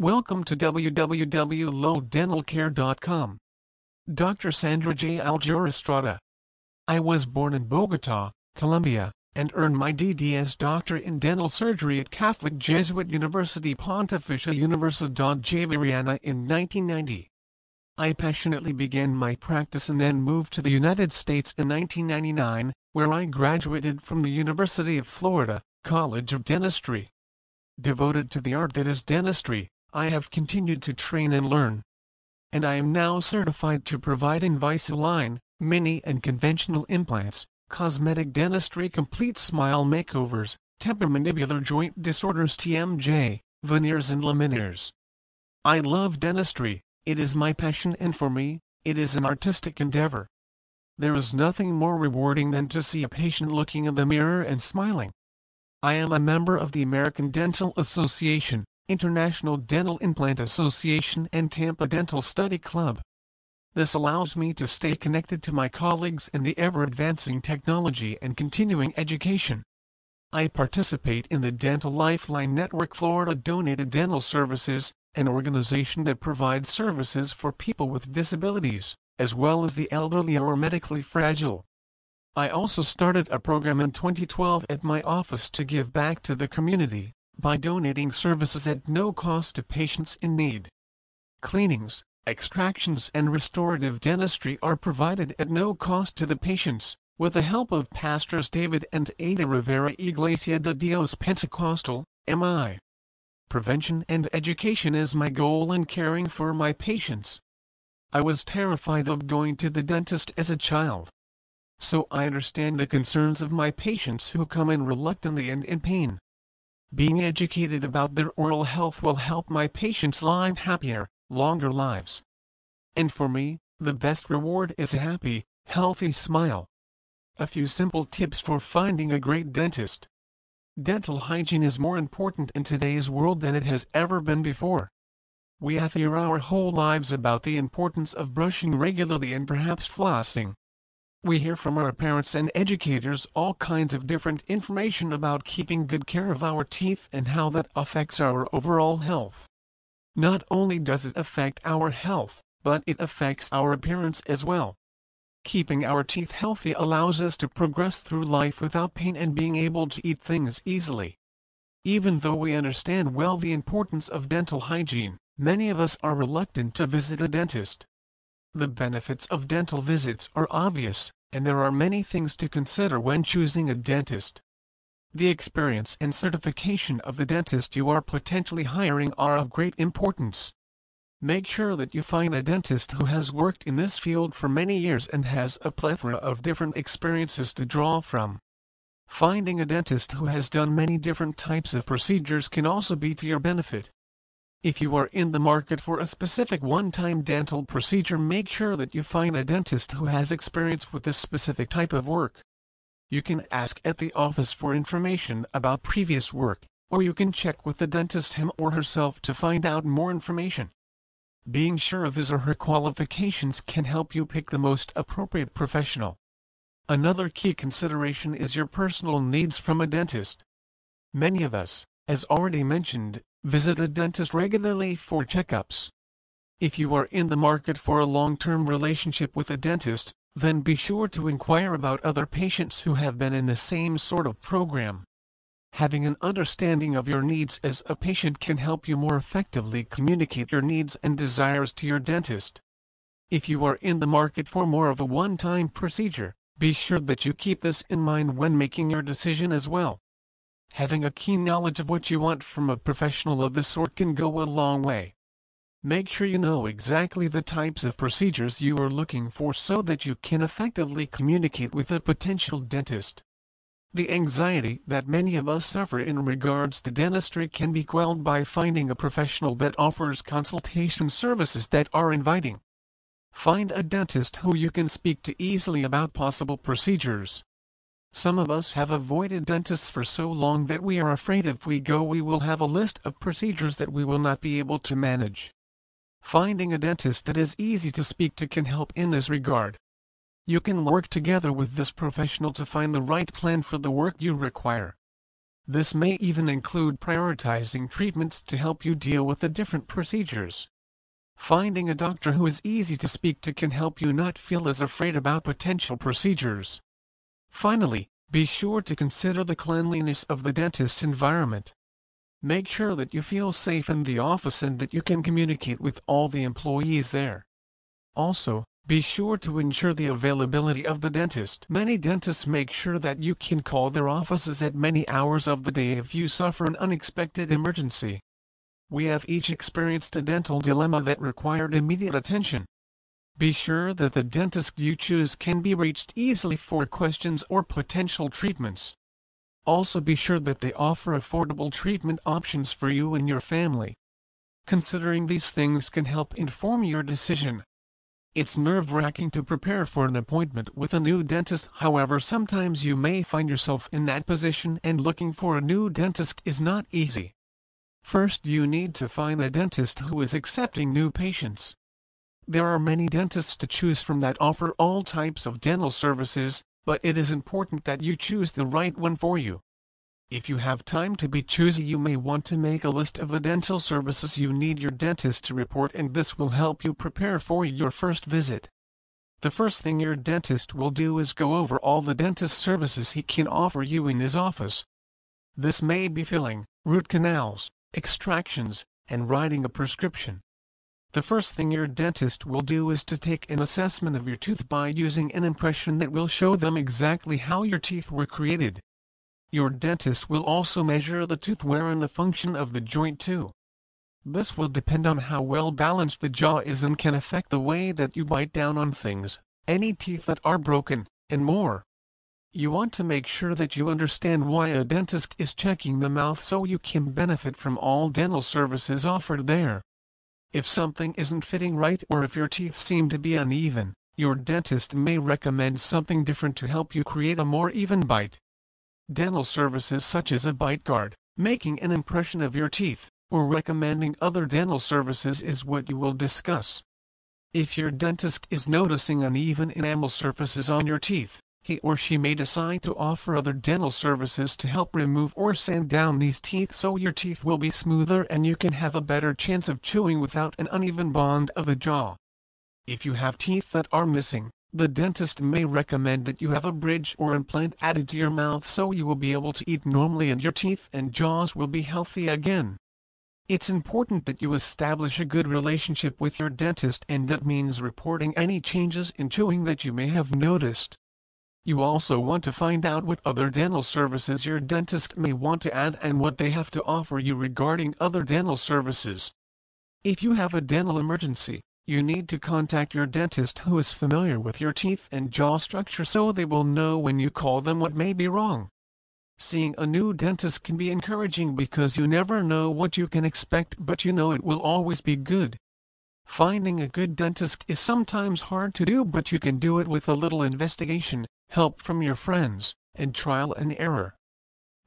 Welcome to www.lowdentalcare.com. Dr. Sandra J. Alger Estrada. I was born in Bogota, Colombia, and earned my DDS Doctor in Dental Surgery at Catholic Jesuit University Pontificia Universidad Javeriana in 1990. I passionately began my practice and then moved to the United States in 1999, where I graduated from the University of Florida, College of Dentistry. Devoted to the art that is dentistry, I have continued to train and learn. And I am now certified to provide Invisalign, mini and conventional implants, cosmetic dentistry complete smile makeovers, temporomandibular joint disorders TMJ, veneers and Lumineers. I love dentistry, it is my passion and for me, it is an artistic endeavor. There is nothing more rewarding than to see a patient looking in the mirror and smiling. I am a member of the American Dental Association, International Dental Implant Association and Tampa Dental Study Club. This allows me to stay connected to my colleagues in the ever-advancing technology and continuing education. I participate in the Dental Lifeline Network Florida Donated Dental Services, an organization that provides services for people with disabilities, as well as the elderly or medically fragile. I also started a program in 2012 at my office to give back to the community by donating services at no cost to patients in need. Cleanings, extractions and restorative dentistry are provided at no cost to the patients, with the help of Pastors David and Ada Rivera Iglesia de Dios Pentecostal, MI. Prevention and education is my goal in caring for my patients. I was terrified of going to the dentist as a child. So I understand the concerns of my patients who come in reluctantly and in pain. Being educated about their oral health will help my patients live happier, longer lives. And for me, the best reward is a happy, healthy smile. A few simple tips for finding a great dentist. Dental hygiene is more important in today's world than it has ever been before. We have heard our whole lives about the importance of brushing regularly and perhaps flossing. We hear from our parents and educators all kinds of different information about keeping good care of our teeth and how that affects our overall health. Not only does it affect our health, but it affects our appearance as well. Keeping our teeth healthy allows us to progress through life without pain and being able to eat things easily. Even though we understand well the importance of dental hygiene, many of us are reluctant to visit a dentist. The benefits of dental visits are obvious, and there are many things to consider when choosing a dentist. The experience and certification of the dentist you are potentially hiring are of great importance. Make sure that you find a dentist who has worked in this field for many years and has a plethora of different experiences to draw from. Finding a dentist who has done many different types of procedures can also be to your benefit. If you are in the market for a specific one-time dental procedure make sure that you find a dentist who has experience with this specific type of work. You can ask at the office for information about previous work, or you can check with the dentist him or herself to find out more information. Being sure of his or her qualifications can help you pick the most appropriate professional. Another key consideration is your personal needs from a dentist. Many of us, as already mentioned, Visit a dentist regularly for checkups. If you are in the market for a long-term relationship with a dentist, then be sure to inquire about other patients who have been in the same sort of program. Having an understanding of your needs as a patient can help you more effectively communicate your needs and desires to your dentist. If you are in the market for more of a one-time procedure, be sure that you keep this in mind when making your decision as well. Having a keen knowledge of what you want from a professional of this sort can go a long way. Make sure you know exactly the types of procedures you are looking for so that you can effectively communicate with a potential dentist. The anxiety that many of us suffer in regards to dentistry can be quelled by finding a professional that offers consultation services that are inviting. Find a dentist who you can speak to easily about possible procedures. Some of us have avoided dentists for so long that we are afraid if we go we will have a list of procedures that we will not be able to manage. Finding a dentist that is easy to speak to can help in this regard. You can work together with this professional to find the right plan for the work you require. This may even include prioritizing treatments to help you deal with the different procedures. Finding a doctor who is easy to speak to can help you not feel as afraid about potential procedures. Finally, be sure to consider the cleanliness of the dentist's environment. Make sure that you feel safe in the office and that you can communicate with all the employees there. Also, be sure to ensure the availability of the dentist. Many dentists make sure that you can call their offices at many hours of the day if you suffer an unexpected emergency. We have each experienced a dental dilemma that required immediate attention. Be sure that the dentist you choose can be reached easily for questions or potential treatments. Also be sure that they offer affordable treatment options for you and your family. Considering these things can help inform your decision. It's nerve-wracking to prepare for an appointment with a new dentist however sometimes you may find yourself in that position and looking for a new dentist is not easy. First you need to find a dentist who is accepting new patients. There are many dentists to choose from that offer all types of dental services, but it is important that you choose the right one for you. If you have time to be choosy you may want to make a list of the dental services you need your dentist to report and this will help you prepare for your first visit. The first thing your dentist will do is go over all the dentist services he can offer you in his office. This may be filling, root canals, extractions, and writing a prescription. The first thing your dentist will do is to take an assessment of your tooth by using an impression that will show them exactly how your teeth were created. Your dentist will also measure the tooth wear and the function of the joint too. This will depend on how well balanced the jaw is and can affect the way that you bite down on things, any teeth that are broken, and more. You want to make sure that you understand why a dentist is checking the mouth so you can benefit from all dental services offered there. If something isn't fitting right or if your teeth seem to be uneven, your dentist may recommend something different to help you create a more even bite. Dental services such as a bite guard, making an impression of your teeth, or recommending other dental services is what you will discuss. If your dentist is noticing uneven enamel surfaces on your teeth, he or she may decide to offer other dental services to help remove or sand down these teeth so your teeth will be smoother and you can have a better chance of chewing without an uneven bond of the jaw. If you have teeth that are missing, the dentist may recommend that you have a bridge or implant added to your mouth so you will be able to eat normally and your teeth and jaws will be healthy again. It's important that you establish a good relationship with your dentist and that means reporting any changes in chewing that you may have noticed. You also want to find out what other dental services your dentist may want to add and what they have to offer you regarding other dental services. If you have a dental emergency, you need to contact your dentist who is familiar with your teeth and jaw structure so they will know when you call them what may be wrong. Seeing a new dentist can be encouraging because you never know what you can expect but you know it will always be good. Finding a good dentist is sometimes hard to do but you can do it with a little investigation, help from your friends, and trial and error.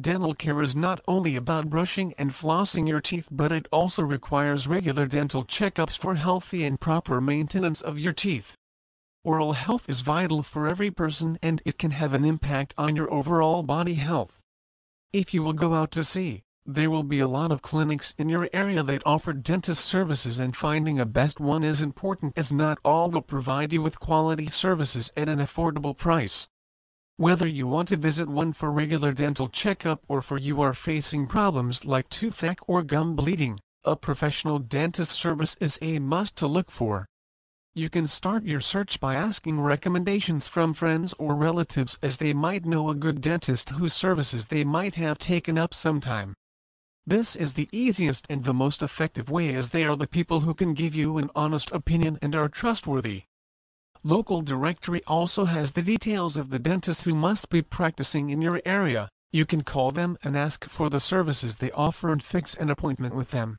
Dental care is not only about brushing and flossing your teeth but it also requires regular dental checkups for healthy and proper maintenance of your teeth. Oral health is vital for every person and it can have an impact on your overall body health. If you will go out to see, there will be a lot of clinics in your area that offer dentist services and finding a best one is important as not all will provide you with quality services at an affordable price. Whether you want to visit one for regular dental checkup or for you are facing problems like toothache or gum bleeding, a professional dentist service is a must to look for. You can start your search by asking recommendations from friends or relatives as they might know a good dentist whose services they might have taken up sometime. This is the easiest and the most effective way as they are the people who can give you an honest opinion and are trustworthy. Local directory also has the details of the dentist who must be practicing in your area. You can call them and ask for the services they offer and fix an appointment with them.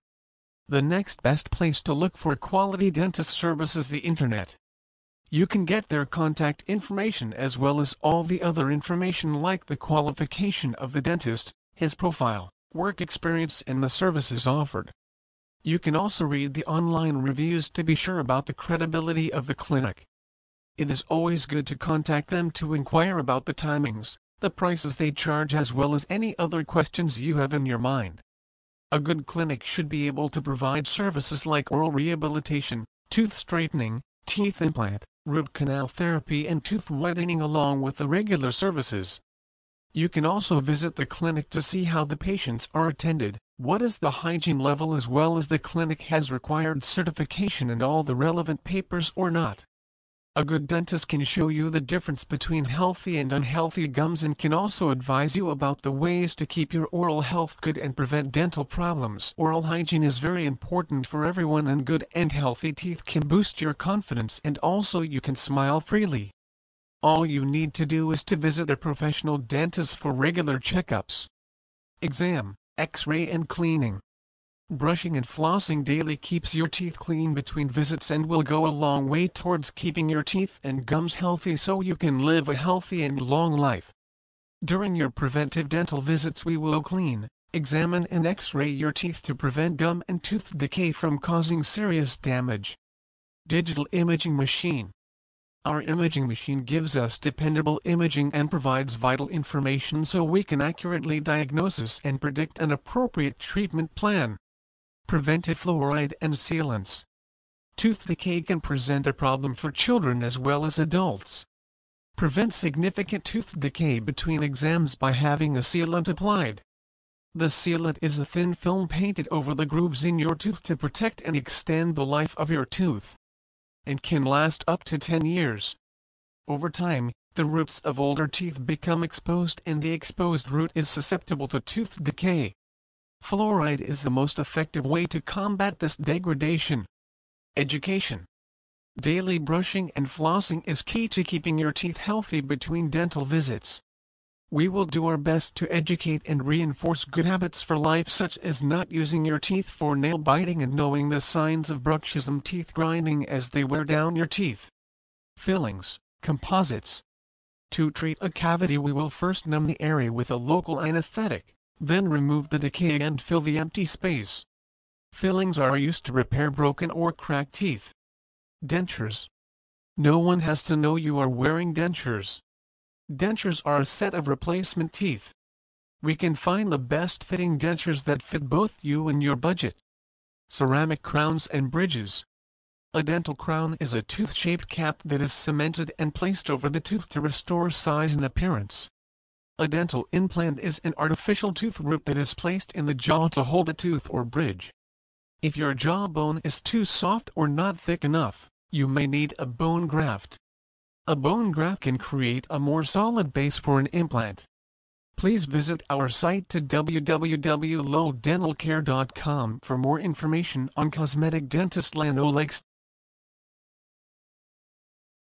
The next best place to look for quality dentist service is the internet. You can get their contact information as well as all the other information like the qualification of the dentist, his profile, work experience and the services offered. You can also read the online reviews to be sure about the credibility of the clinic it is always good to contact them to inquire about the timings, the prices they charge as well as any other questions you have in your mind. A good clinic should be able to provide services like oral rehabilitation, tooth straightening, teeth implant, root canal therapy and tooth whitening along with the regular services. You can also visit the clinic to see how the patients are attended, what is the hygiene level as well as the clinic has required certification and all the relevant papers or not. A good dentist can show you the difference between healthy and unhealthy gums and can also advise you about the ways to keep your oral health good and prevent dental problems. Oral hygiene is very important for everyone and good and healthy teeth can boost your confidence and also you can smile freely. All you need to do is to visit a professional dentist for regular checkups, exam, x-ray and cleaning. Brushing and flossing daily keeps your teeth clean between visits and will go a long way towards keeping your teeth and gums healthy so you can live a healthy and long life. During your preventive dental visits we will clean, examine and x-ray your teeth to prevent gum and tooth decay from causing serious damage. Digital Imaging Machine our imaging machine gives us dependable imaging and provides vital information so we can accurately diagnose and predict an appropriate treatment plan. Preventive fluoride and sealants. Tooth decay can present a problem for children as well as adults. Prevent significant tooth decay between exams by having a sealant applied. The sealant is a thin film painted over the grooves in your tooth to protect and extend the life of your tooth and can last up to 10 years. Over time, the roots of older teeth become exposed and the exposed root is susceptible to tooth decay. Fluoride is the most effective way to combat this degradation. Education Daily brushing and flossing is key to keeping your teeth healthy between dental visits. We will do our best to educate and reinforce good habits for life such as not using your teeth for nail biting and knowing the signs of bruxism teeth grinding as they wear down your teeth. Fillings, composites. To treat a cavity we will first numb the area with a local anesthetic, then remove the decay and fill the empty space. Fillings are used to repair broken or cracked teeth. Dentures. No one has to know you are wearing dentures. Dentures are a set of replacement teeth. We can find the best fitting dentures that fit both you and your budget. Ceramic crowns and bridges. A dental crown is a tooth-shaped cap that is cemented and placed over the tooth to restore size and appearance. A dental implant is an artificial tooth root that is placed in the jaw to hold a tooth or bridge. If your jawbone is too soft or not thick enough, you may need a bone graft. A bone graft can create a more solid base for an implant. Please visit our site to www.lowdentalcare.com for more information on cosmetic dentist Land O' Lakes